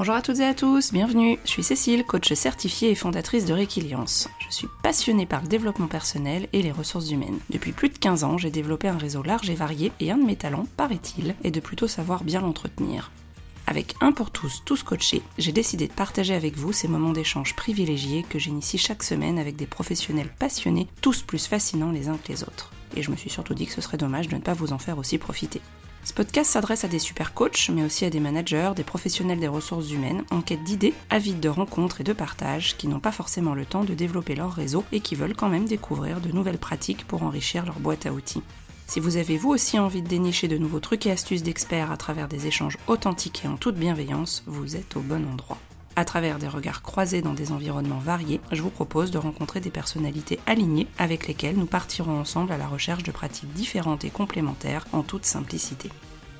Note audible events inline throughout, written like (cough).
Bonjour à toutes et à tous, bienvenue. Je suis Cécile, coach certifiée et fondatrice de Réquiliance. Je suis passionnée par le développement personnel et les ressources humaines. Depuis plus de 15 ans, j'ai développé un réseau large et varié et un de mes talents, paraît-il, est de plutôt savoir bien l'entretenir. Avec un pour tous, tous coachés, j'ai décidé de partager avec vous ces moments d'échange privilégiés que j'initie chaque semaine avec des professionnels passionnés, tous plus fascinants les uns que les autres. Et je me suis surtout dit que ce serait dommage de ne pas vous en faire aussi profiter. Ce podcast s'adresse à des super coachs, mais aussi à des managers, des professionnels des ressources humaines, en quête d'idées, avides de rencontres et de partage, qui n'ont pas forcément le temps de développer leur réseau et qui veulent quand même découvrir de nouvelles pratiques pour enrichir leur boîte à outils. Si vous avez vous aussi envie de dénicher de nouveaux trucs et astuces d'experts à travers des échanges authentiques et en toute bienveillance, vous êtes au bon endroit. À travers des regards croisés dans des environnements variés, je vous propose de rencontrer des personnalités alignées avec lesquelles nous partirons ensemble à la recherche de pratiques différentes et complémentaires en toute simplicité.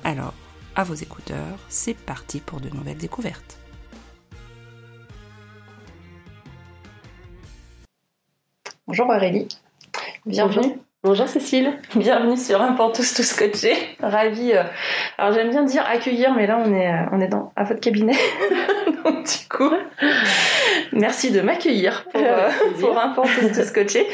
Alors, à vos écouteurs, c'est parti pour de nouvelles découvertes. Bonjour Aurélie, bienvenue. Bonjour Cécile, (laughs) bienvenue sur Un pour tous tous coachés. Ravie. Euh, alors j'aime bien dire accueillir, mais là on est euh, on est dans à votre cabinet. (laughs) (laughs) Du coup, merci de m'accueillir pour, euh, pour Un pour tous tous coachés.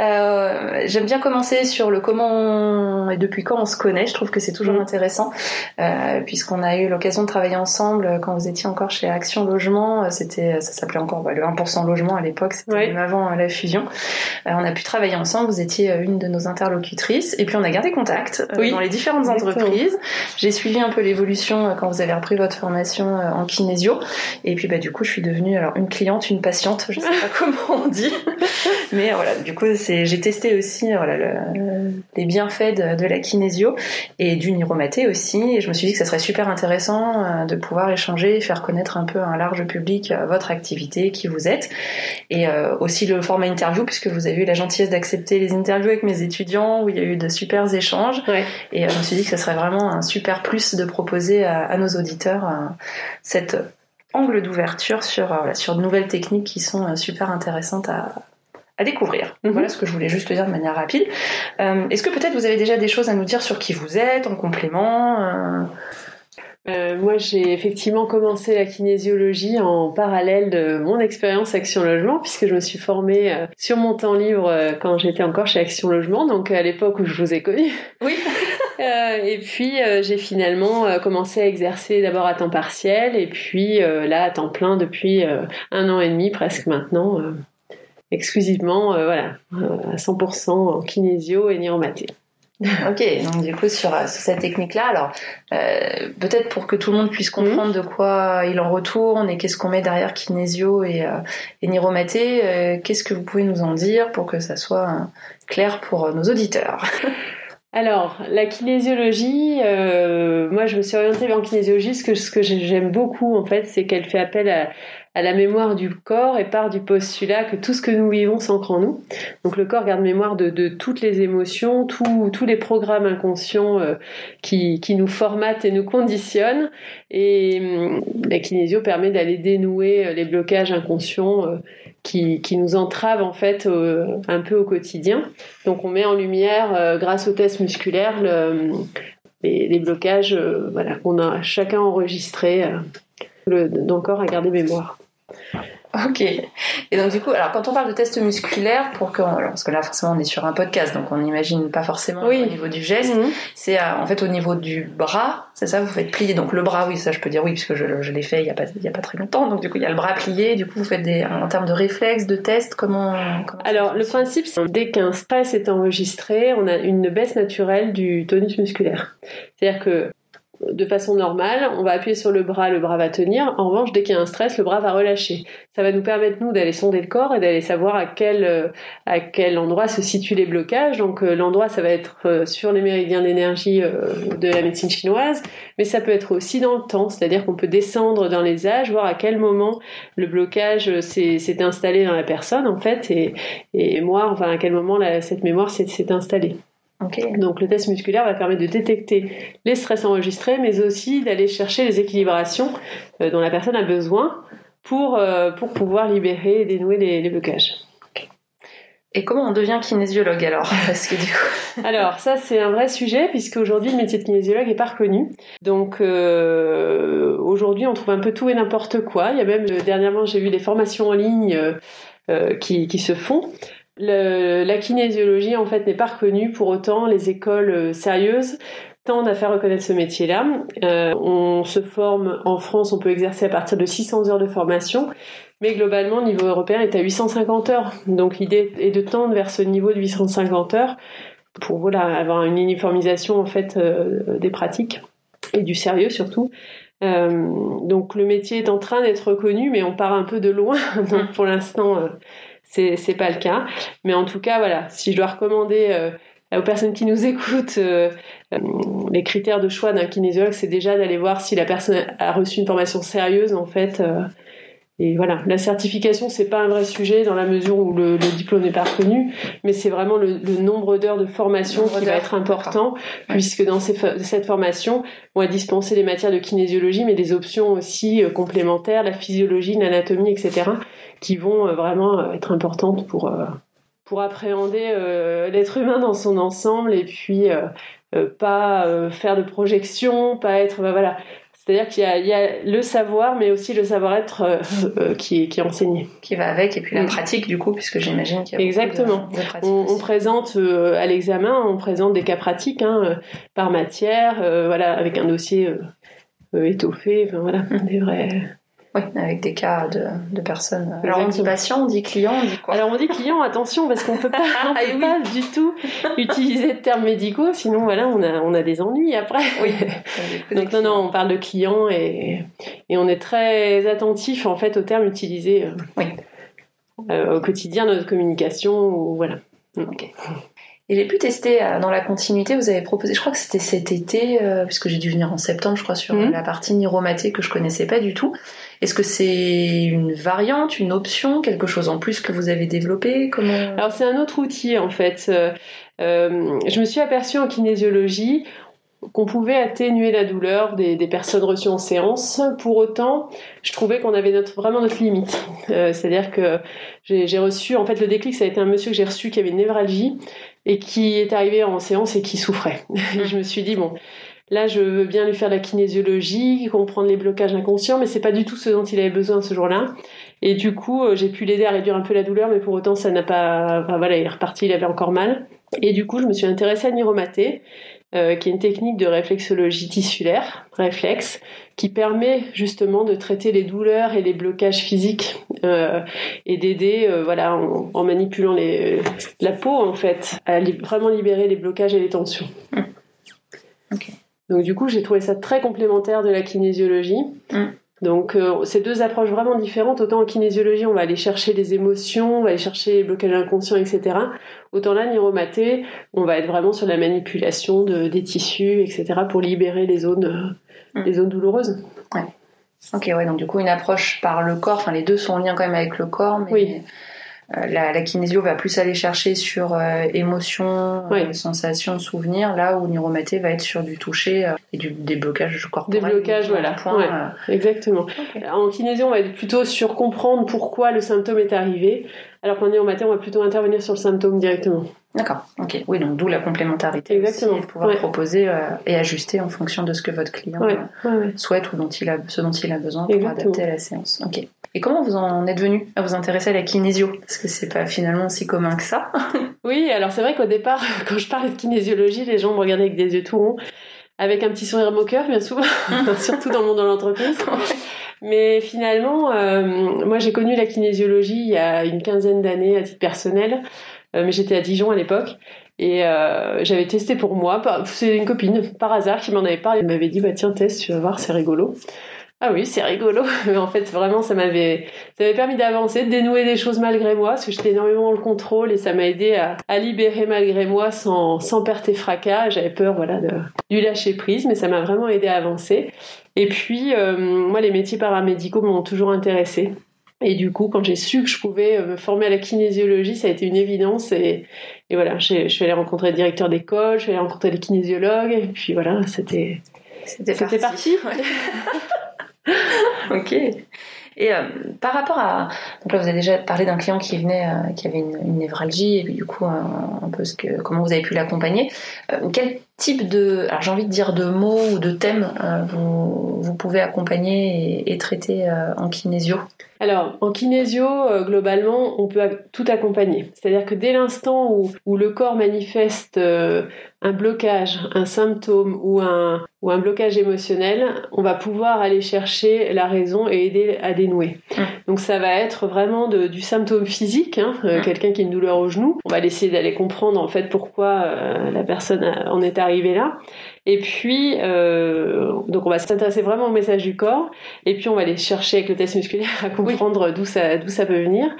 Euh, j'aime bien commencer sur le comment et depuis quand on se connaît. Je trouve que c'est toujours mm. intéressant euh, puisqu'on a eu l'occasion de travailler ensemble quand vous étiez encore chez Action Logement. C'était ça s'appelait encore bah, le 1% logement à l'époque. C'était même avant la fusion. on a pu travailler ensemble. Vous étiez une de nos interlocutrices. Et puis on a gardé contact euh, dans les différentes entreprises. J'ai suivi un peu l'évolution euh, quand vous avez repris votre formation euh, en kinésio. Et puis bah du coup je suis devenue alors une cliente, une patiente, je sais pas (laughs) comment on dit. Mais voilà, du coup j'ai testé aussi voilà les bienfaits de, la kinésio et du niromaté aussi. Et je me suis dit que ça serait super intéressant de pouvoir échanger, faire connaître un peu un large public votre activité, qui vous êtes, et aussi le format interview puisque vous avez eu la gentillesse d'accepter les interviews avec mes étudiants où il y a eu de super échanges. Et euh, je me suis dit que ce serait vraiment un super plus de proposer à, nos auditeurs euh, cet angle d'ouverture sur, euh, sur de nouvelles techniques qui sont super intéressantes à, à découvrir. Mhm. Voilà ce que je voulais juste dire de manière rapide. Est-ce que peut-être vous avez déjà des choses à nous dire sur qui vous êtes en complément euh, moi, j'ai effectivement commencé la kinésiologie en parallèle de mon expérience Action Logement, puisque je me suis formée euh, sur mon temps libre euh, quand j'étais encore chez Action Logement, donc à l'époque où je vous ai connu. Oui. (laughs) et puis, j'ai finalement commencé à exercer d'abord à temps partiel, et puis là à temps plein depuis un an et demi presque maintenant, exclusivement, voilà, à 100% en kinésio et niromaté. (laughs) ok, donc du coup sur, euh, cette technique-là, alors euh, peut-être pour que tout le monde puisse comprendre de quoi il en retourne et qu'est-ce qu'on met derrière kinésio et, euh, et niromaté, euh, qu'est-ce que vous pouvez nous en dire pour que ça soit euh, clair pour nos auditeurs? (laughs) Alors, la kinésiologie, euh, moi je me suis orientée vers la kinésiologie. Ce que, ce que j'aime beaucoup en fait, c'est qu'elle fait appel à, la mémoire du corps et part du postulat que tout ce que nous vivons s'ancre en nous. Donc le corps garde mémoire de, toutes les émotions, tous les programmes inconscients euh, qui, nous formatent et nous conditionnent. Et euh, la kinésio permet d'aller dénouer euh, les blocages inconscients qui, qui, nous entravent en fait un peu au quotidien. Donc on met en lumière, grâce aux tests musculaires, le, les, blocages voilà, qu'on a chacun enregistrés le, dans le corps à garder mémoire. Ok. Et donc du coup, alors quand on parle de tests musculaires, pour que, parce que là forcément on est sur un podcast, donc on n'imagine pas forcément au niveau du geste, mhm. c'est euh, en fait au niveau du bras, c'est ça, vous faites plier. Donc le bras, oui, ça je peux dire oui, puisque je, je l'ai fait il y a pas il y a pas très longtemps. Donc du coup il y a le bras plié. Du coup vous faites des en termes de réflexes, de tests, comment, comment Alors le principe, c'est dès qu'un stress est enregistré, on a une baisse naturelle du tonus musculaire. C'est-à-dire que de façon normale, on va appuyer sur le bras, le bras va tenir. En revanche, dès qu'il y a un stress, le bras va relâcher. Ça va nous permettre nous d'aller sonder le corps et d'aller savoir à quel euh, à quel endroit se situent les blocages. Donc euh, l'endroit, ça va être euh, sur les méridiens d'énergie de la médecine chinoise, mais ça peut être aussi dans le temps, c'est-à-dire qu'on peut descendre dans les âges, voir à quel moment le blocage s'est installé dans la personne en fait, et, et moi, enfin à quel moment cette mémoire s'est installée. Donc le test musculaire va permettre de détecter les stress enregistrés, mais aussi d'aller chercher les équilibrations euh, dont la personne a besoin pour, euh, pour pouvoir libérer et dénouer les, blocages. Et comment on devient kinésiologue alors? (laughs) Parce que du coup... (laughs) Alors ça c'est un vrai sujet puisque aujourd'hui le métier de kinésiologue est pas reconnu. Donc euh, aujourd'hui on trouve un peu tout et n'importe quoi. Il y a même dernièrement j'ai vu des formations en ligne euh, qui, qui, se font. Le, la kinésiologie en fait n'est pas reconnue pour autant les écoles sérieuses tendent à faire reconnaître ce métier-là. Euh, on se forme en France, on peut exercer à partir de 600 heures de formation, mais globalement, le niveau européen est à 850 heures. Donc l'idée est de tendre vers ce niveau de 850 heures pour voilà avoir une uniformisation en fait euh, des pratiques et du sérieux surtout. Euh, donc le métier est en train d'être reconnu, mais on part un peu de loin. (laughs) donc pour l'instant, euh, c'est c'est pas le cas. Mais en tout cas, voilà, si je dois recommander euh, aux personnes qui nous écoutent, euh, euh, les critères de choix d'un kinésiologue, c'est déjà d'aller voir si la personne a reçu une formation sérieuse en fait. Euh, et voilà, la certification c'est pas un vrai sujet dans la mesure où le, le diplôme n'est pas reconnu, mais c'est vraiment le, le nombre d'heures de formation qui va être important, puisque dans ces, cette formation, on va dispenser les matières de kinésiologie, mais des options aussi complémentaires, la physiologie, l'anatomie, etc., qui vont vraiment être importantes pour pour appréhender euh, l'être humain dans son ensemble et puis euh, euh, pas faire de projection, pas être bah, voilà. C'est-à-dire qu'il y, y, a le savoir, mais aussi le savoir-être qui, qui, est enseigné. Qui va avec, et puis la pratique, du coup, puisque j'imagine qu'il y a Exactement. De, de on, on, présente à l'examen, on présente des cas pratiques hein, par matière, voilà, avec un dossier étoffé, enfin, voilà, mm. des vrais oui, avec des cas de, de personnes. Alors on dit patient, on dit client, on dit quoi Alors on dit client, attention, parce qu'on peut pas, (laughs) on ah peut pas du tout utiliser de termes médicaux, sinon voilà, on a, on a des ennuis après. Oui. (laughs) Donc non, non, on parle de client et, et on est très attentif en fait aux termes utilisés euh, oui. euh, au quotidien dans notre communication. Ou, voilà. Et j'ai pu tester euh, dans la continuité, vous avez proposé, je crois que c'était cet été, euh, puisque j'ai dû venir en septembre, je crois, sur mmh. la partie niromaté que je connaissais pas du tout. Est-ce que c'est une variante, une option, quelque chose en plus que vous avez développé? Comment? Alors c'est un autre outil en fait. Euh, euh, je me suis aperçue en kinésiologie qu'on pouvait atténuer la douleur des, personnes reçues en séance. Pour autant, je trouvais qu'on avait vraiment notre limite. Euh, C'est-à-dire que j'ai reçu, en fait, le déclic, ça a été un monsieur que j'ai reçu qui avait une névralgie et qui est arrivé en séance et qui souffrait. (laughs) Je me suis dit, bon, Là, je veux bien lui faire la kinésiologie, comprendre les blocages inconscients, mais c'est pas du tout ce dont il avait besoin ce jour-là. Et du coup, euh, j'ai pu l'aider à réduire un peu la douleur, mais pour autant, ça n'a pas. Voilà, il est reparti, il avait encore mal. Et du coup, je me suis intéressée à Niromaté, euh, qui est une technique de réflexologie tissulaire, réflexe, qui permet justement de traiter les douleurs et les blocages physiques euh, et d'aider, euh, voilà, en, en, manipulant les, la peau en fait, à li vraiment libérer les blocages et les tensions. Mmh. Okay. Donc du coup, j'ai trouvé ça très complémentaire de la kinésiologie. Mm. Donc euh, c'est deux approches vraiment différentes. Autant en kinésiologie, on va aller chercher les émotions, on va aller chercher les blocages inconscients, etc. Autant là, niromaté, on va être vraiment sur la manipulation de, des tissus, etc. pour libérer les zones, mm. les zones douloureuses. Ouais. Ok, ouais, donc du coup une approche par le corps, enfin les deux sont en lien quand même avec le corps, mais oui. Euh, la, la, kinésio va plus aller chercher sur euh, émotions, oui. euh, sensations, souvenirs, là où Niromaté va être sur du toucher euh, et du déblocage corporel. Déblocage, voilà. Point, ouais, euh... Exactement. Okay. En kinésio, on va être plutôt sur comprendre pourquoi le symptôme est arrivé, alors qu'en Niromaté, on va plutôt intervenir sur le symptôme directement. D'accord, ok. Oui, donc d'où la complémentarité. Exactement. Aussi, pouvoir ouais. proposer euh, et ajuster en fonction de ce que votre client ouais. Euh, souhaite ou dont il a, ce dont il a besoin pour Exactement. adapter à la séance. Ok. Et comment vous en êtes venu à vous intéresser à la kinésio? Parce que c'est pas finalement si commun que ça. (laughs) oui, alors c'est vrai qu'au départ, (laughs) quand je parlais de kinésiologie, les gens me regardaient avec des yeux tout ronds, avec un petit sourire moqueur, bien souvent, (laughs) surtout dans le monde de l'entreprise. Mais finalement, euh, moi j'ai connu la kinésiologie il y a une quinzaine d'années à titre personnel, mais j'étais à Dijon à l'époque. Et euh, j'avais testé pour moi, c'est une copine par hasard qui m'en avait parlé, elle m'avait dit bah tiens teste, tu vas voir, c'est rigolo. Ah oui, c'est rigolo. (laughs) Mais en fait, vraiment, ça m'avait, ça m'avait permis d'avancer, de dénouer des choses malgré moi, parce que j'étais énormément dans le contrôle et ça m'a aidé à, libérer malgré moi sans, sans perte et fracas. J'avais peur, voilà, de, du lâcher prise, mais ça m'a vraiment aidé à avancer. Et puis, euh, moi, les métiers paramédicaux m'ont toujours intéressé. Et du coup, quand j'ai su que je pouvais me former à la kinésiologie, ça a été une évidence. Et, et voilà, je suis allée rencontrer le directeur d'école, je suis allée rencontrer les kinésiologues, et puis voilà, c'était, c'était parti. parti. (laughs) ok. Et euh, par rapport à, donc là vous avez déjà parlé d'un client qui venait, euh, qui avait une, une, névralgie et du coup un, un, peu ce que, comment vous avez pu l'accompagner. Euh, quel type de, alors j'ai envie de dire de mots ou de thèmes vous, vous pouvez accompagner et, et traiter en kinésio alors, en kinésio, euh, globalement, on peut tout accompagner. C'est-à-dire que dès l'instant où, où, le corps manifeste euh, un blocage, un symptôme ou un, ou un blocage émotionnel, on va pouvoir aller chercher la raison et aider à dénouer. Mmh. Donc ça va être vraiment de, du symptôme physique, hein, euh, mmh. quelqu'un qui a une douleur au genou. On va essayer d'aller comprendre en fait pourquoi euh, la personne en est arrivée là. Et puis, euh, donc on va s'intéresser vraiment au message du corps. Et puis on va aller chercher avec le test musculaire à comprendre oui. d'où ça, d'où ça peut venir.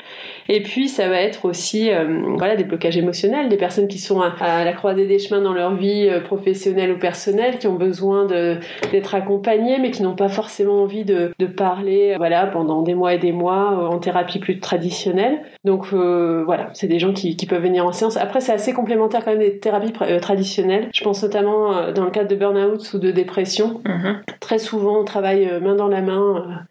Et puis ça va être aussi, euh, voilà, des blocages émotionnels, des personnes qui sont à, à, la croisée des chemins dans leur vie euh, professionnelle ou personnelle, qui ont besoin d'être accompagnées, mais qui n'ont pas forcément envie de, de parler, euh, voilà, pendant des mois et des mois en thérapie plus traditionnelle. Donc voilà, c'est des gens qui, qui, peuvent venir en séance. Après, c'est assez complémentaire quand même des thérapies traditionnelles. Je pense notamment dans le cadre de burn-out ou de dépression. Mm-hmm. Très souvent, on travaille main dans la main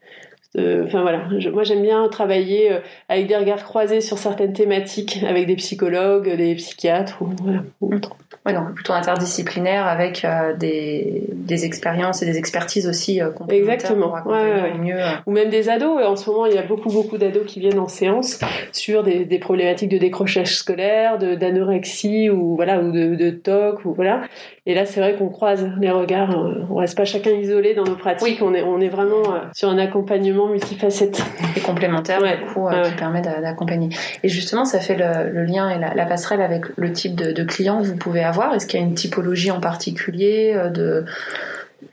Enfin voilà, je, moi j'aime bien travailler euh, avec des regards croisés sur certaines thématiques, avec des psychologues, des psychiatres ou voilà. Ou autre. Ouais, donc plutôt interdisciplinaire avec euh, des, des expériences et des expertises aussi euh, Exactement. Pour ouais, ouais. mieux. euh. Ou même des ados. En ce moment, il y a beaucoup beaucoup d'ados qui viennent en séance sur des, des problématiques de décrochage scolaire, d'anorexie ou voilà ou de, de TOC ou voilà. Et là, c'est vrai qu'on croise les regards. On reste pas chacun isolé dans nos pratiques. Oui. On est on est vraiment sur un accompagnement multifacette et complémentaire ouais. du coup, euh, qui permet d'accompagner. Et justement, ça fait le, le lien et la, la, passerelle avec le type de, de client que vous pouvez avoir. Est-ce qu'il y a une typologie en particulier euh, de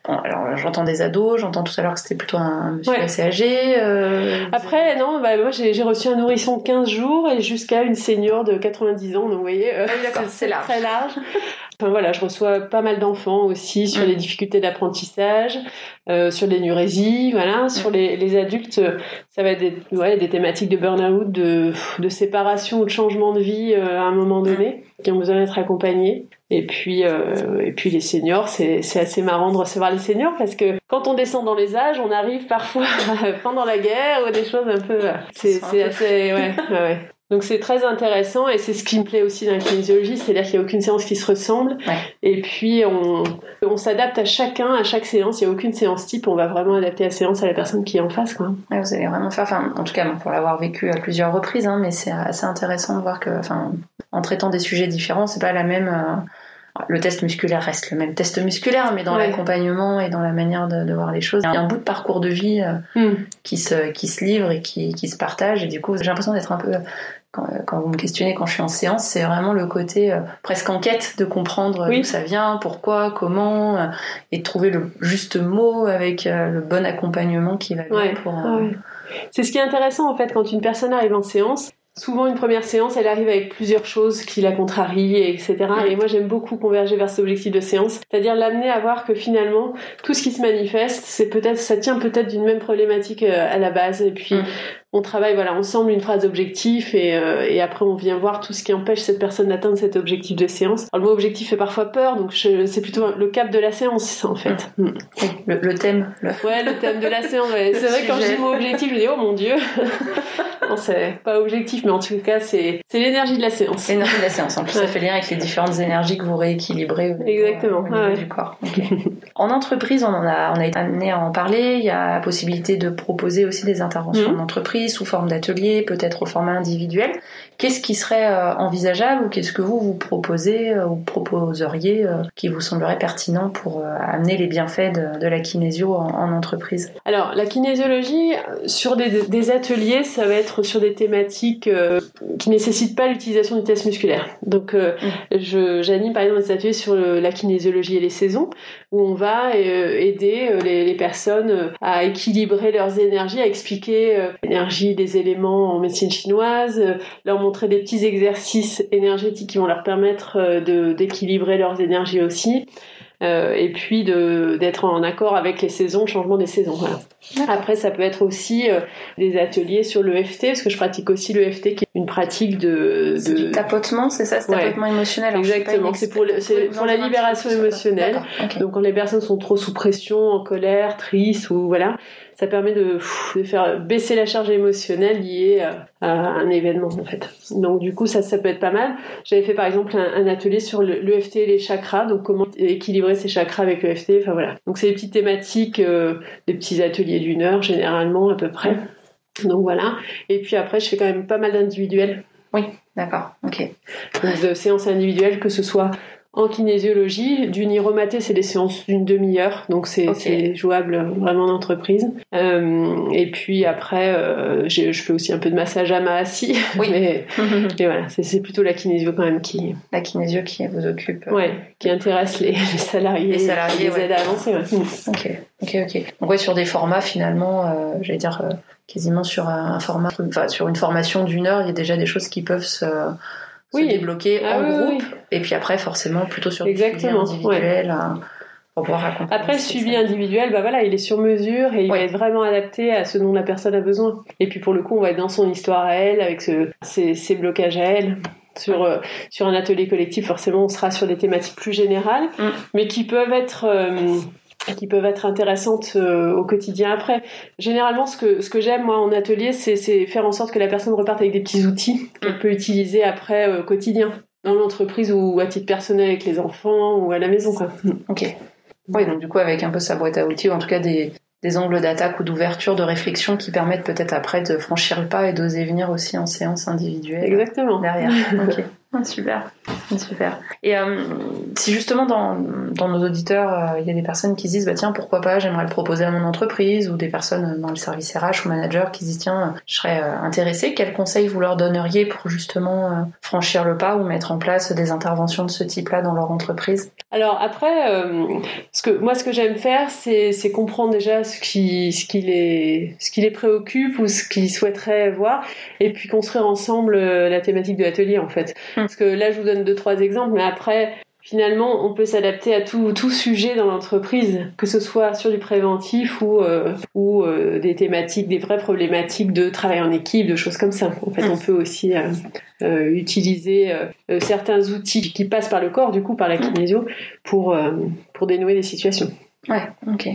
Bon, alors j'entends des ados, j'entends tout à l'heure que c'était plutôt un monsieur Ouais. assez âgé. euh, Après, non, bah, moi j'ai reçu un nourrisson de 15 jours et jusqu'à une senior de 90 ans, donc vous voyez, euh, Ah oui, (laughs) c'est très large. Enfin voilà, je reçois pas mal d'enfants aussi sur Mm. les difficultés d'apprentissage, euh, sur l'énurésie, voilà. Sur les, les adultes, euh, ça va être des, ouais, des thématiques de burn-out, de, de séparation ou de changement de vie euh, à un moment donné, qui ont besoin d'être accompagnés. Et puis, euh, et puis les seniors, c'est assez marrant de recevoir les seniors parce que quand on descend dans les âges, on arrive parfois (laughs) pendant la guerre ou des choses un peu. C'est assez. Ouais, (laughs) ouais. Donc c'est très intéressant et c'est ce qui me plaît aussi dans la kinésiologie, c'est-à-dire qu'il n'y a aucune séance qui se ressemble. Ouais. Et puis on, on s'adapte à chacun, à chaque séance. Il n'y a aucune séance type. On va vraiment adapter la séance à la personne qui est en face. Quoi. Ouais, vous allez vraiment faire, enfin, en tout cas, pour l'avoir vécu à plusieurs reprises, hein, mais c'est assez intéressant de voir que, enfin, en traitant des sujets différents, c'est pas la même. euh, le test musculaire reste le même test musculaire, mais dans Ouais. l'accompagnement et dans la manière de, de voir les choses, il y a un bout de parcours de vie euh, Mm. qui se qui se livre et qui qui se partage. Et du coup, j'ai l'impression d'être un peu quand, quand vous me questionnez quand je suis en séance, c'est vraiment le côté euh, presque enquête de comprendre Oui. d'où ça vient, pourquoi, comment, euh, et de trouver le juste mot avec euh, le bon accompagnement qui va bien Ouais. pour. Ah ouais. C'est ce qui est intéressant en fait quand une personne arrive en séance. Souvent, une première séance, elle arrive avec plusieurs choses qui la contrarient, et etc. Et moi, j'aime beaucoup converger vers cet objectif de séance, c'est-à-dire l'amener à voir que finalement, tout ce qui se manifeste, c'est peut-être, ça tient peut-être d'une même problématique euh, à la base. Et puis, Mm. on travaille, voilà, ensemble une phrase d'objectif, et, euh, et après, on vient voir tout ce qui empêche cette personne d'atteindre cet objectif de séance. Alors, le mot objectif fait parfois peur, donc c'est plutôt le cap de la séance, en fait. Mm. le, le thème, le, Ouais, le thème de la séance. Ouais. (laughs) C'est vrai quand je dis mot objectif, je dis oh mon dieu. (laughs) c'est pas objectif, mais en tout cas, c'est l'énergie de la séance. l'énergie de la séance. En plus, ça fait lien avec les différentes énergies que vous rééquilibrez au niveau, Exactement, au niveau ah ouais. du corps. En entreprise, on en a, on a été amené à en parler. Il y a la possibilité de proposer aussi des interventions Mhm. en entreprise sous forme d'atelier, peut-être au format individuel. Qu'est-ce qui serait euh, envisageable ou qu'est-ce que vous vous proposez euh, ou proposeriez euh, qui vous semblerait pertinent pour euh, amener les bienfaits de, de la kinésio en, en entreprise? Alors, la kinésiologie, euh, sur des, des ateliers, ça va être sur des thématiques euh, qui nécessitent pas l'utilisation du test musculaire. Donc, euh, je j'anime par exemple des ateliers sur le- la kinésiologie et les saisons, où on va euh, aider euh, les, les personnes euh, à équilibrer leurs énergies, à expliquer l'énergie des éléments en médecine chinoise, leur montrer des petits exercices énergétiques qui vont leur permettre d'équilibrer leurs énergies aussi. Euh, et puis de d'être en accord avec les saisons, le changement des saisons. Voilà. Après, ça peut être aussi euh, des ateliers sur l'EFT, parce que je pratique aussi l'EFT qui une pratique de, de... du tapotement, c'est ça, c'est Ouais. tapotement émotionnel. Exactement, c'est pour, le- la libération émotionnelle. Donc quand les personnes sont trop sous pression, en colère, tristes ou voilà, ça permet de, faire baisser la charge émotionnelle liée à, à un événement en fait. Donc du coup ça ça peut être pas mal. J'avais fait par exemple un, un atelier sur le- l'EFT et les chakras, donc comment équilibrer ses chakras avec l'EFT. Enfin voilà. Donc c'est des petites thématiques, euh, des petits ateliers d'une heure généralement à peu près. (laughs) Donc voilà. Et puis après je fais quand même pas mal d'individuels D'accord, ok. donc de séances individuelles, que ce soit en kinésiologie, du niromaté, c'est des séances d'une demi-heure, donc c'est jouable vraiment en entreprise. Euh, et puis après, euh, je fais aussi un peu de massage à assis, Oui. (laughs) mais, (laughs) mais voilà, c'est plutôt la kinésio quand même qui, La kinésio qui vous occupe. euh, ouais, qui intéresse les, les salariés, Les salariés, qui les ouais. aide à avancer. ouais. Ok, ok, ok. Donc ouais, sur des formats finalement, euh, j'allais dire quasiment sur un, un format, enfin sur une formation d'une heure, il y a déjà des choses qui peuvent se, se Oui. débloquer Ah en oui, groupe, oui. et puis après forcément plutôt sur du Exactement, suivi individuel euh, pour pouvoir. Après, le suivi ça. individuel, bah voilà, il est sur mesure et il Ouais. va être vraiment adapté à ce dont la personne a besoin. Et puis pour le coup, on va être dans son histoire à elle, avec ce, ses, ses blocages à elle. Sur, euh, sur un atelier collectif, forcément, on sera sur des thématiques plus générales, Mm. mais qui peuvent être euh, qui peuvent être intéressantes euh, au quotidien après. Généralement, ce que, ce que j'aime, moi, en atelier, c'est faire en sorte que la personne reparte avec des petits outils qu'elle Mm. peut utiliser après euh, au quotidien, dans l'entreprise ou à titre personnel avec les enfants ou à la maison. Quoi. Ok. Oui, donc du coup avec un peu sa boîte à outils, ou en tout cas des, des angles d'attaque ou d'ouverture, de réflexion qui permettent peut-être après de franchir le pas et d'oser venir aussi en séance individuelle. Exactement. derrière. Ok. (laughs) Ah, super, super. Et euh, si justement dans, dans nos auditeurs, euh, il y a des personnes qui se disent bah tiens pourquoi pas, j'aimerais le proposer à mon entreprise, ou des personnes dans le service RH ou manager qui se disent tiens je serais euh, intéressé, quels conseils vous leur donneriez pour justement franchir le pas ou mettre en place des interventions de ce type-là dans leur entreprise? Alors après, ce que moi ce que j'aime faire, c'est c'est comprendre déjà ce qui ce qui les ce qui les préoccupe ou ce qu'ils souhaiteraient voir, et puis construire ensemble la thématique de l'atelier en fait. Parce que là, je vous donne deux trois exemples, mais après. Finalement, on peut s'adapter à tout, tout sujet dans l'entreprise, que ce soit sur du préventif ou, euh, ou euh, des thématiques, des vraies problématiques de travail en équipe, de choses comme ça. En fait, on peut aussi euh, utiliser certains outils qui passent par le corps, du coup par la kinésio, pour, pour dénouer des situations. Ouais, ok.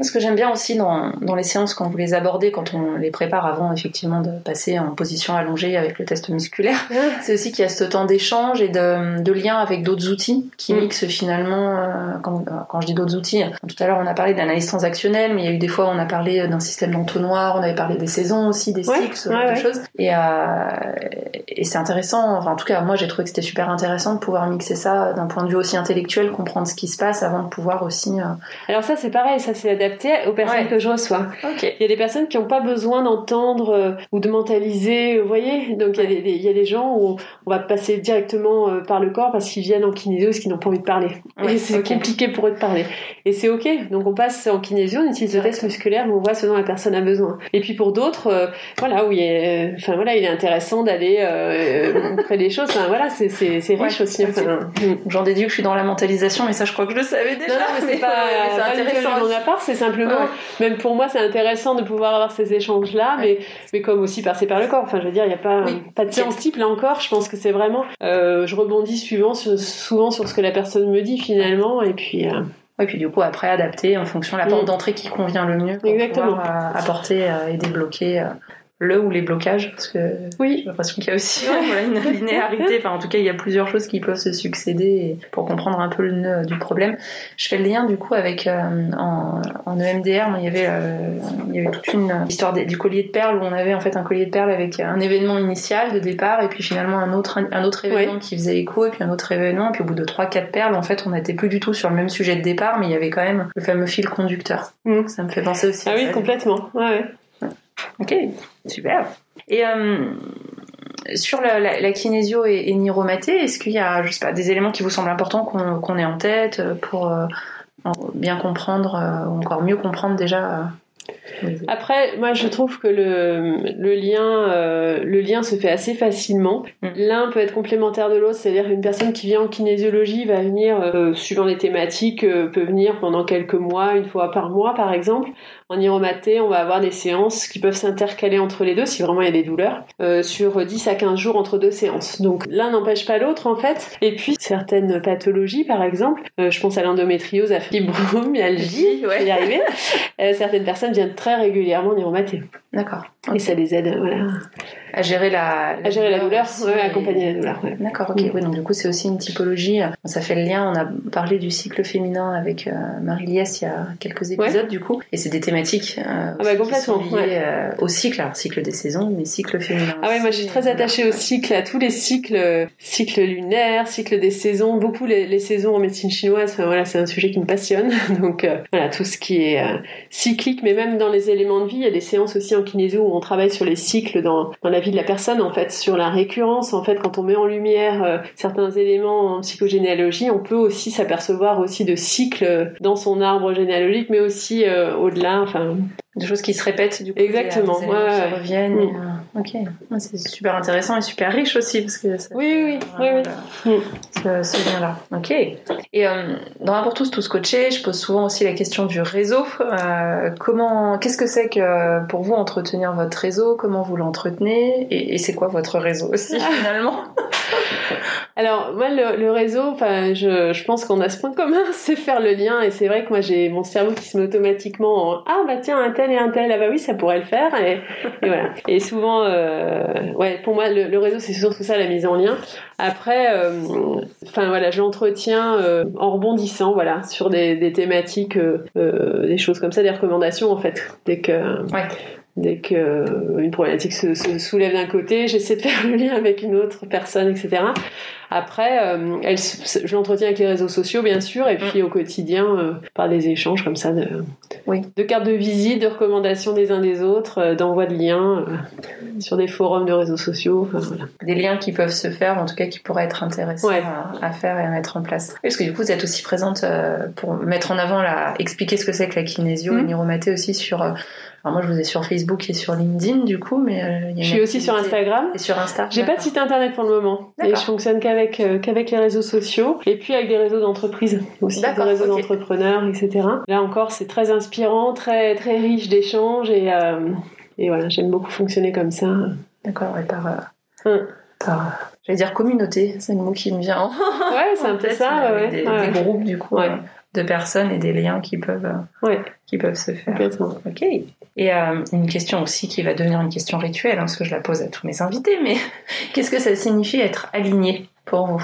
Ce que j'aime bien aussi dans, dans les séances quand vous les abordez, quand on les prépare avant effectivement de passer en position allongée avec le test musculaire, (laughs) c'est aussi qu'il y a ce temps d'échange et de, de lien avec d'autres outils qui Mm. mixent finalement, euh, quand, quand je dis d'autres outils, tout à l'heure on a parlé d'analyse transactionnelle, mais il y a eu des fois on a parlé d'un système d'entonnoir, on avait parlé des saisons aussi, des Ouais, cycles, ce genre ouais, de ouais. choses. Et, euh, et c'est intéressant, enfin en tout cas moi j'ai trouvé que c'était super intéressant de pouvoir mixer ça d'un point de vue aussi intellectuel, comprendre ce qui se passe avant de pouvoir aussi... euh, Alors ça c'est pareil, ça c'est adapté aux personnes Ouais. que je reçois. Il y a des personnes qui n'ont pas besoin d'entendre euh, ou de mentaliser, vous voyez Donc il y, a des- des- il y a des gens où on va passer directement euh, par le corps parce qu'ils viennent en kinésio parce qu'ils n'ont pas envie de parler. Ouais, et c'est compliqué pour eux de parler. Et c'est ok. Donc on passe en kinésio, on utilise le test musculaire, mais on voit ce dont la personne a besoin. Et puis pour d'autres, euh, voilà, où il est, enfin voilà, il est intéressant d'aller montrer des choses. Enfin voilà, c'est riche aussi. Enfin. J'en déduis que je suis dans la mentalisation, mais ça, je crois que je le savais déjà. Non, non, mais c'est pas, (laughs) pas intéressant. mon appart, c'est simplement, Ouais. même pour moi, c'est intéressant de pouvoir avoir ces échanges-là, mais, mais comme aussi passer par le corps. Enfin, je veux dire, il n'y a pas, Oui. pas de séance type là encore. Je pense que c'est vraiment, euh, je rebondis suivant, sur- souvent sur ce que la personne me dit finalement, et puis, euh, Oui, puis du coup, après, adapter en fonction de la porte Mm. d'entrée qui convient le mieux pour Exactement. pouvoir euh, apporter euh, et débloquer euh, le ou les blocages, parce que oui. j'ai l'impression qu'il y a aussi voilà, une (laughs) linéarité. Enfin, en tout cas, il y a plusieurs choses qui peuvent se succéder pour comprendre un peu le nœud du problème. Je fais le lien du coup avec euh, en, en EMDR, il y avait euh, il y avait toute une histoire des- du collier de perles où on avait en fait un collier de perles avec un événement initial de départ et puis finalement un autre un autre événement qui faisait écho et puis un autre événement et puis au bout de trois quatre perles en fait on n'était plus du tout sur le même sujet de départ mais il y avait quand même le fameux fil conducteur. Mm. Ça me fait penser aussi. Ah à oui, ça. complètement. Ouais, ouais. Ok, super. Et euh, sur la, kinésio et, et est-ce qu'il y a, je sais pas, des éléments qui vous semblent importants qu'on qu'on ait en tête euh, pour euh, en- bien comprendre, ou encore mieux comprendre déjà Après, moi, je trouve que le, le lien, euh, le lien se fait assez facilement. Mm. L'un peut être complémentaire de l'autre, c'est-à-dire une personne qui vient en kinésiologie va venir, euh, suivant les thématiques, euh, peut venir pendant quelques mois, une fois par mois, par exemple. En iromaté, on va avoir des séances qui peuvent s'intercaler entre les deux si vraiment il y a des douleurs, sur 10 à 15 jours entre deux séances. Donc l'un n'empêche pas l'autre en fait. Et puis certaines pathologies, par exemple, je pense à l'endométriose, à fibromyalgie, Ouais. je vais y arriver. Certaines personnes viennent très régulièrement en iromaté. D'accord. Et ça les aide voilà, À gérer la, à gérer la douleur, ouais, accompagner la douleur. ouais. D'accord, ok. Oui, donc du coup, c'est aussi une typologie. Ça fait le lien. On a parlé du cycle féminin avec euh, Marie Liès il y a quelques épisodes, du coup. Et c'est des thématiques euh, bah, aussi qui complètement, sont liées euh, au cycle. Alors, cycle des saisons, mais cycle féminin. Ah ouais, moi je suis très attachée au cycle, à tous les cycles, euh, cycle lunaire, cycle des saisons, beaucoup les, les saisons en médecine chinoise. Enfin voilà, c'est un sujet qui me passionne. (laughs) Donc voilà, tout ce qui est cyclique, mais même dans les éléments de vie, il y a des séances aussi en kinésio où on travaille sur les cycles dans, dans la vie de la personne, en fait, sur la récurrence. En fait, quand on met en lumière euh, certains éléments en psychogénéalogie, on peut aussi s'apercevoir aussi de cycles dans son arbre généalogique, mais aussi euh, au-delà. Enfin, Des choses qui se rêpent, du coup. Exactement, des éléments ouais, qui reviennent. Mm. et, euh, ok. Ouais, C'est super intéressant et super riche aussi, parce que ça Oui, oui, oui, oui. le- Ce, ce lien-là. Ok. Et euh, dans Un pour tous, tous coachés, je pose souvent aussi la question du réseau. Euh, comment, qu'est-ce que c'est que pour vous entretenir votre réseau? Comment vous l'entretenez? Et, et c'est quoi votre réseau aussi (laughs) finalement? Alors moi le, le réseau, enfin je, je pense qu'on a ce point commun, (laughs) c'est faire le lien et c'est vrai que moi j'ai mon cerveau qui se met automatiquement en ah bah tiens un tel et un tel ah bah oui ça pourrait le faire et, et voilà (laughs) et souvent euh, ouais pour moi le, le réseau c'est surtout ça la mise en lien. Après euh, enfin voilà je l'entretiens euh, en rebondissant voilà sur des, des thématiques euh, euh, des choses comme ça des recommandations en fait dès que Ouais. Dès que euh, une problématique se, se soulève d'un côté, j'essaie de (laughs) faire le lien avec une autre personne, etc. Après, euh, elle, je l'entretiens avec les réseaux sociaux, bien sûr, et puis au quotidien, euh, par des échanges comme ça, de, Oui. de cartes de visite, de recommandations des uns des autres, euh, d'envoi de liens sur des forums de réseaux sociaux. Enfin, voilà. Des liens qui peuvent se faire, en tout cas qui pourraient être intéressants Ouais. à, à faire et à mettre en place. Parce que du coup, vous êtes aussi présente pour mettre en avant, la, expliquer ce que c'est que la kinésio, Mhm. et aussi sur. alors moi, je vous ai sur Facebook et sur LinkedIn, du coup, mais euh, y a Je suis aussi sur Instagram. Et sur Insta. J'ai pas de site internet pour le moment et je fonctionne qu'avec euh, qu'avec les réseaux sociaux et puis avec des réseaux d'entreprises aussi, des réseaux d'entrepreneurs, etc. Là encore, c'est très inspirant, très très riche d'échanges et euh, et voilà, j'aime beaucoup fonctionner comme ça. D'accord, et par. euh, Hum. par euh, J'allais dire communauté, c'est le mot qui me vient en (laughs) Ouais, c'est un peu ça, ouais, des, ouais. des groupes du coup Ouais. de personnes et des liens qui peuvent Ouais. qui peuvent se faire. Ok. Et euh, une question aussi qui va devenir une question rituelle, hein, parce que je la pose à tous mes invités, mais (laughs) qu'est-ce que ça signifie être aligné? Pour vous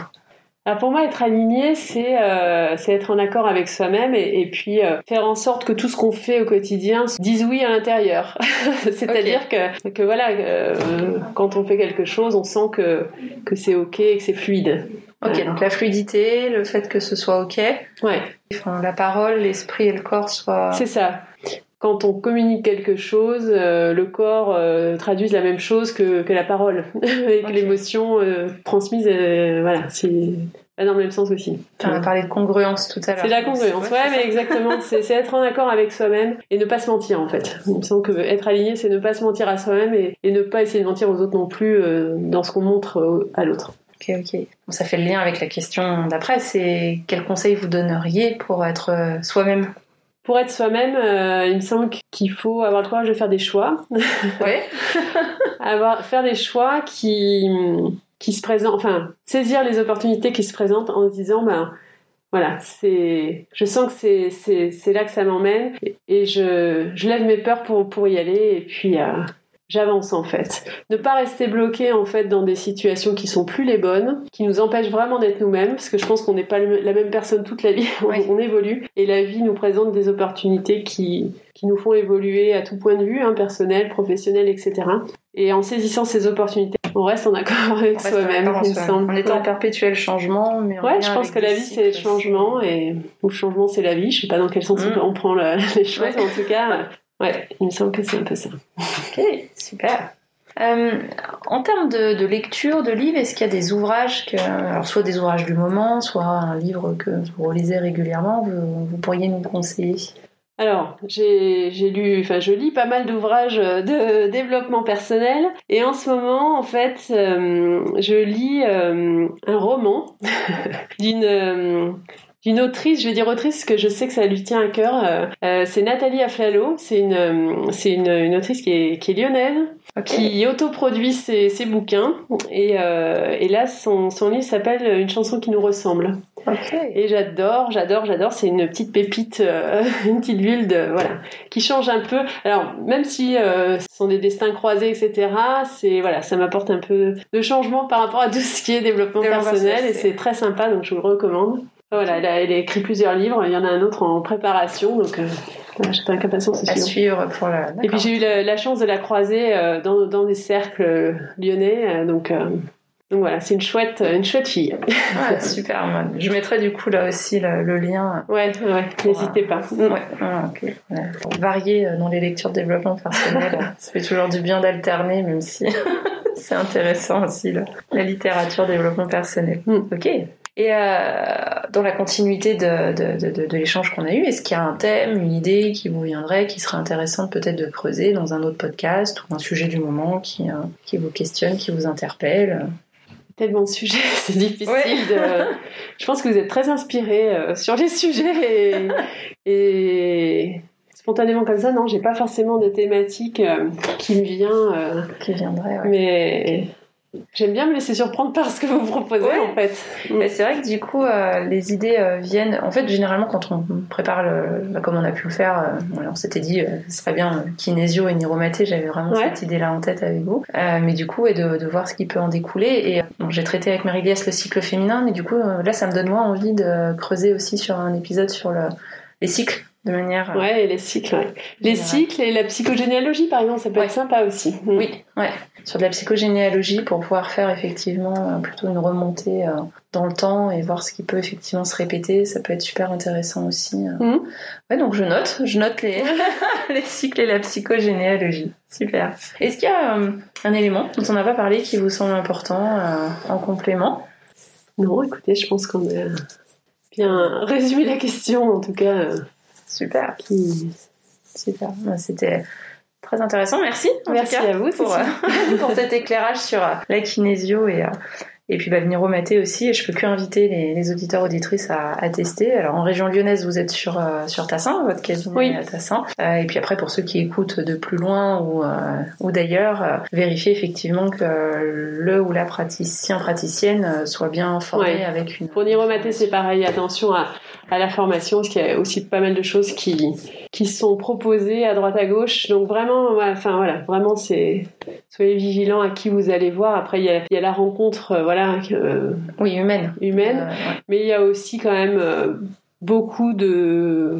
Alors pour moi, être aligné, c'est euh, être en accord avec soi-même et, et puis euh, faire en sorte que tout ce qu'on fait au quotidien se dise oui à l'intérieur. (laughs) C'est-à-dire que, que voilà, euh, quand on fait quelque chose, on sent que, que c'est ok et que c'est fluide. Ok, donc la fluidité, le fait que ce soit ok, Ouais, enfin, la parole, l'esprit et le corps soient. c'est ça. Quand on communique quelque chose, euh, le corps euh, traduit la même chose que, que la parole (laughs) et que l'émotion euh, transmise, euh, voilà, c'est va dans le même sens aussi. On a parlé de congruence tout à l'heure. C'est la congruence, ouais, mais exactement. (laughs) C'est être en accord avec soi-même et ne pas se mentir en fait. Il me semble que être aligné, c'est ne pas se mentir à soi-même et, et ne pas essayer de mentir aux autres non plus euh, dans ce qu'on montre euh, à l'autre. Ok, ok. Bon, ça fait le lien avec la question d'après. C'est quel conseil vous donneriez pour être euh, soi-même? Pour être soi-même, euh, il me semble qu'il faut avoir le courage de faire des choix, (laughs) Ouais. (laughs) avoir faire des choix qui qui se présentent, enfin saisir les opportunités qui se présentent en se disant ben voilà, c'est, je sens que c'est, là que ça m'emmène et, et je, je lève mes peurs pour, pour y aller et puis euh, j'avance en fait. Ne pas rester bloqué en fait dans des situations qui sont plus les bonnes, qui nous empêchent vraiment d'être nous-mêmes parce que je pense qu'on n'est pas la même personne toute la vie, (laughs) on, Oui. on évolue et la vie nous présente des opportunités qui, qui nous font évoluer à tout point de vue, hein, personnel, professionnel, etc. Et en saisissant ces opportunités, on reste en accord avec soi-même. il me semble. On est en perpétuel changement, mais Ouais, je pense que la vie c'est le changement et ou le changement c'est la vie. Je sais pas dans quel sens on Mm. on prend le- (laughs) les choses, Ouais. en tout cas, ouais, il me semble que c'est un peu ça. Ok, super. Euh, en termes de, de lecture, de livres, est-ce qu'il y a des ouvrages, que, alors soit des ouvrages du moment, soit un livre que vous relisez régulièrement, vous, vous pourriez nous conseiller? Alors, j'ai lu, enfin, je lis pas mal d'ouvrages de développement personnel et en ce moment, en fait, euh, je lis euh, un roman (laughs) d'une euh, d'une autrice, je vais dire autrice parce que je sais que ça lui tient à cœur. c'est Nathalie Aflalo, c'est une, c'est une, une, autrice qui est, qui est lyonnaise, qui autoproduit ses, ses bouquins. Et, et là, son, son livre s'appelle Une chanson qui nous ressemble. Et j'adore, j'adore, j'adore. C'est une petite pépite, euh, (laughs) une petite bulle de voilà, qui change un peu. Alors même si euh, ce sont des destins croisés, etc. C'est voilà, ça m'apporte un peu de changement par rapport à tout ce qui est développement personnel et c'est très sympa. Donc je vous le recommande. Voilà, elle a, elle a, écrit plusieurs livres. Il y en a un autre en préparation, donc. Euh, impatience, c'est À suivre pour la. Et puis j'ai eu la, chance de la croiser euh, dans, dans des cercles lyonnais, donc donc voilà, c'est une chouette, une chouette fille. Ouais, (laughs) super. Je mettrai du coup là aussi le, lien. Ouais, ouais, n'hésitez pas. Ouais, ah, Varier euh, dans les lectures de développement personnel, (laughs) ça fait toujours du bien d'alterner, même si (laughs) c'est intéressant aussi la littérature développement personnel. Mm. Ok. Et euh, dans la continuité de, de, de, de l'échange qu'on a eu, est-ce qu'il y a un thème, une idée qui vous viendrait, qui serait intéressante peut-être de creuser dans un autre podcast ou un sujet du moment qui, euh, qui vous questionne, qui vous interpelle? Tellement de sujets, (laughs) c'est difficile de... (laughs) Je pense que vous êtes très inspiré euh, sur les sujets et... spontanément comme ça, non, j'ai pas forcément de thématique euh, qui me vient. Euh, qui viendrait, ouais. Mais J'aime bien me laisser surprendre par ce que vous proposez en fait. Mais c'est vrai que du coup, euh, les idées euh, viennent. En fait, généralement, quand on prépare le, bah, comme on a pu le faire, euh, on s'était dit, ce serait bien kinésio et niromaté. J'avais vraiment cette idée-là en tête avec vous. mais du coup, et de, de, voir ce qui peut en découler. Et j'ai traité avec Marie-Liesse le cycle féminin, mais du coup, là, ça me donne moins envie de creuser aussi sur un épisode sur le, les cycles de manière. Ouais, les cycles. Les cycles et la psychogénéalogie, par exemple, ça peut être sympa aussi. Oui, ouais sur de la psychogénéalogie pour pouvoir faire effectivement euh, plutôt une remontée euh, dans le temps et voir ce qui peut effectivement se répéter. Ça peut être super intéressant aussi. Euh. Mhm. Ouais, donc je note, je note les, (laughs) les cycles et la psychogénéalogie. Super. Est-ce qu'il y a un élément dont on n'a pas parlé qui vous semble important en complément? Non, écoutez, je pense qu'on a bien résumé la question en tout cas. Super. Super. C'était Très intéressant, merci. Merci à vous pour, euh, (laughs) pour cet éclairage sur euh, la kinésio et, euh, et puis bah, venir au maté aussi. Et je peux que inviter les, les auditeurs auditrices à, à, tester. Alors en région lyonnaise, vous êtes sur sur Tassin, votre cabinet oui. à Tassin. et puis après, pour ceux qui écoutent de plus loin ou ou d'ailleurs, vérifiez effectivement que le ou la praticien praticienne soit bien formé avec une. Pour Niromaté, c'est pareil. Attention à à la formation, parce qu'il y a aussi pas mal de choses qui, qui sont proposées à droite à gauche. Donc vraiment, enfin voilà, vraiment c'est soyez vigilants à qui vous allez voir. Après il y a, il y a la rencontre, euh, voilà, euh, oui humaine, humaine, euh, ouais. mais il y a aussi quand même euh, beaucoup de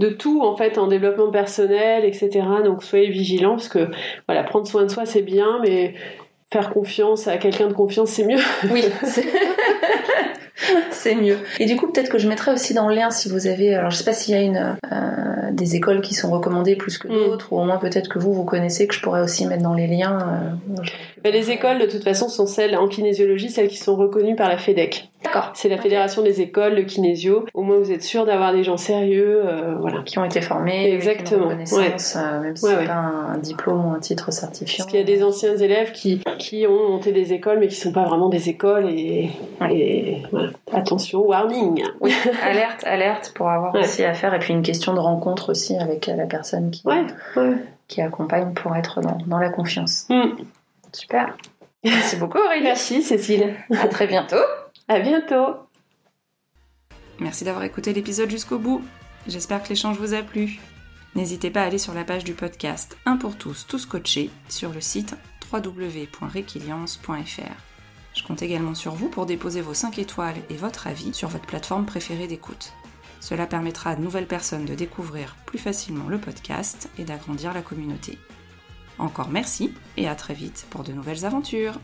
de tout en fait en développement personnel, etc. Donc soyez vigilants parce que voilà, prendre soin de soi c'est bien, mais faire confiance à quelqu'un de confiance c'est mieux. Oui. (laughs) (laughs) c'est mieux. Et du coup, peut-être que je mettrai aussi dans le lien si vous avez, alors je sais pas s'il y a une euh, des écoles qui sont recommandées plus que d'autres, mm. ou au moins peut-être que vous vous connaissez que je pourrais aussi mettre dans les liens. Euh, ben, les écoles de toute façon sont celles en kinésiologie, celles qui sont reconnues par la FEDEC. D'accord. C'est la fédération des écoles de kinésio. Au moins vous êtes sûr d'avoir des gens sérieux, euh, voilà, qui ont été formés, exactement, ouais. euh, même si ouais, c'est ouais. pas un, diplôme ou un titre certifiant. Parce qu'il y a des anciens élèves qui qui ont monté des écoles mais qui sont pas vraiment des écoles et, et voilà. attention warning. Oui, alerte, alerte pour avoir aussi à faire et puis une question de rencontre aussi avec la personne qui qui accompagne pour être dans, dans la confiance. Mm. Super. Merci beaucoup Aurélie. Merci Cécile. À très bientôt. À bientôt. Merci d'avoir écouté l'épisode jusqu'au bout. J'espère que l'échange vous a plu. N'hésitez pas à aller sur la page du podcast Un pour tous, tous coachés sur le site www.requiliance.fr. Je compte également sur vous pour déposer vos 5 étoiles et votre avis sur votre plateforme préférée d'écoute. Cela permettra à de nouvelles personnes de découvrir plus facilement le podcast et d'agrandir la communauté. Encore merci et à très vite pour de nouvelles aventures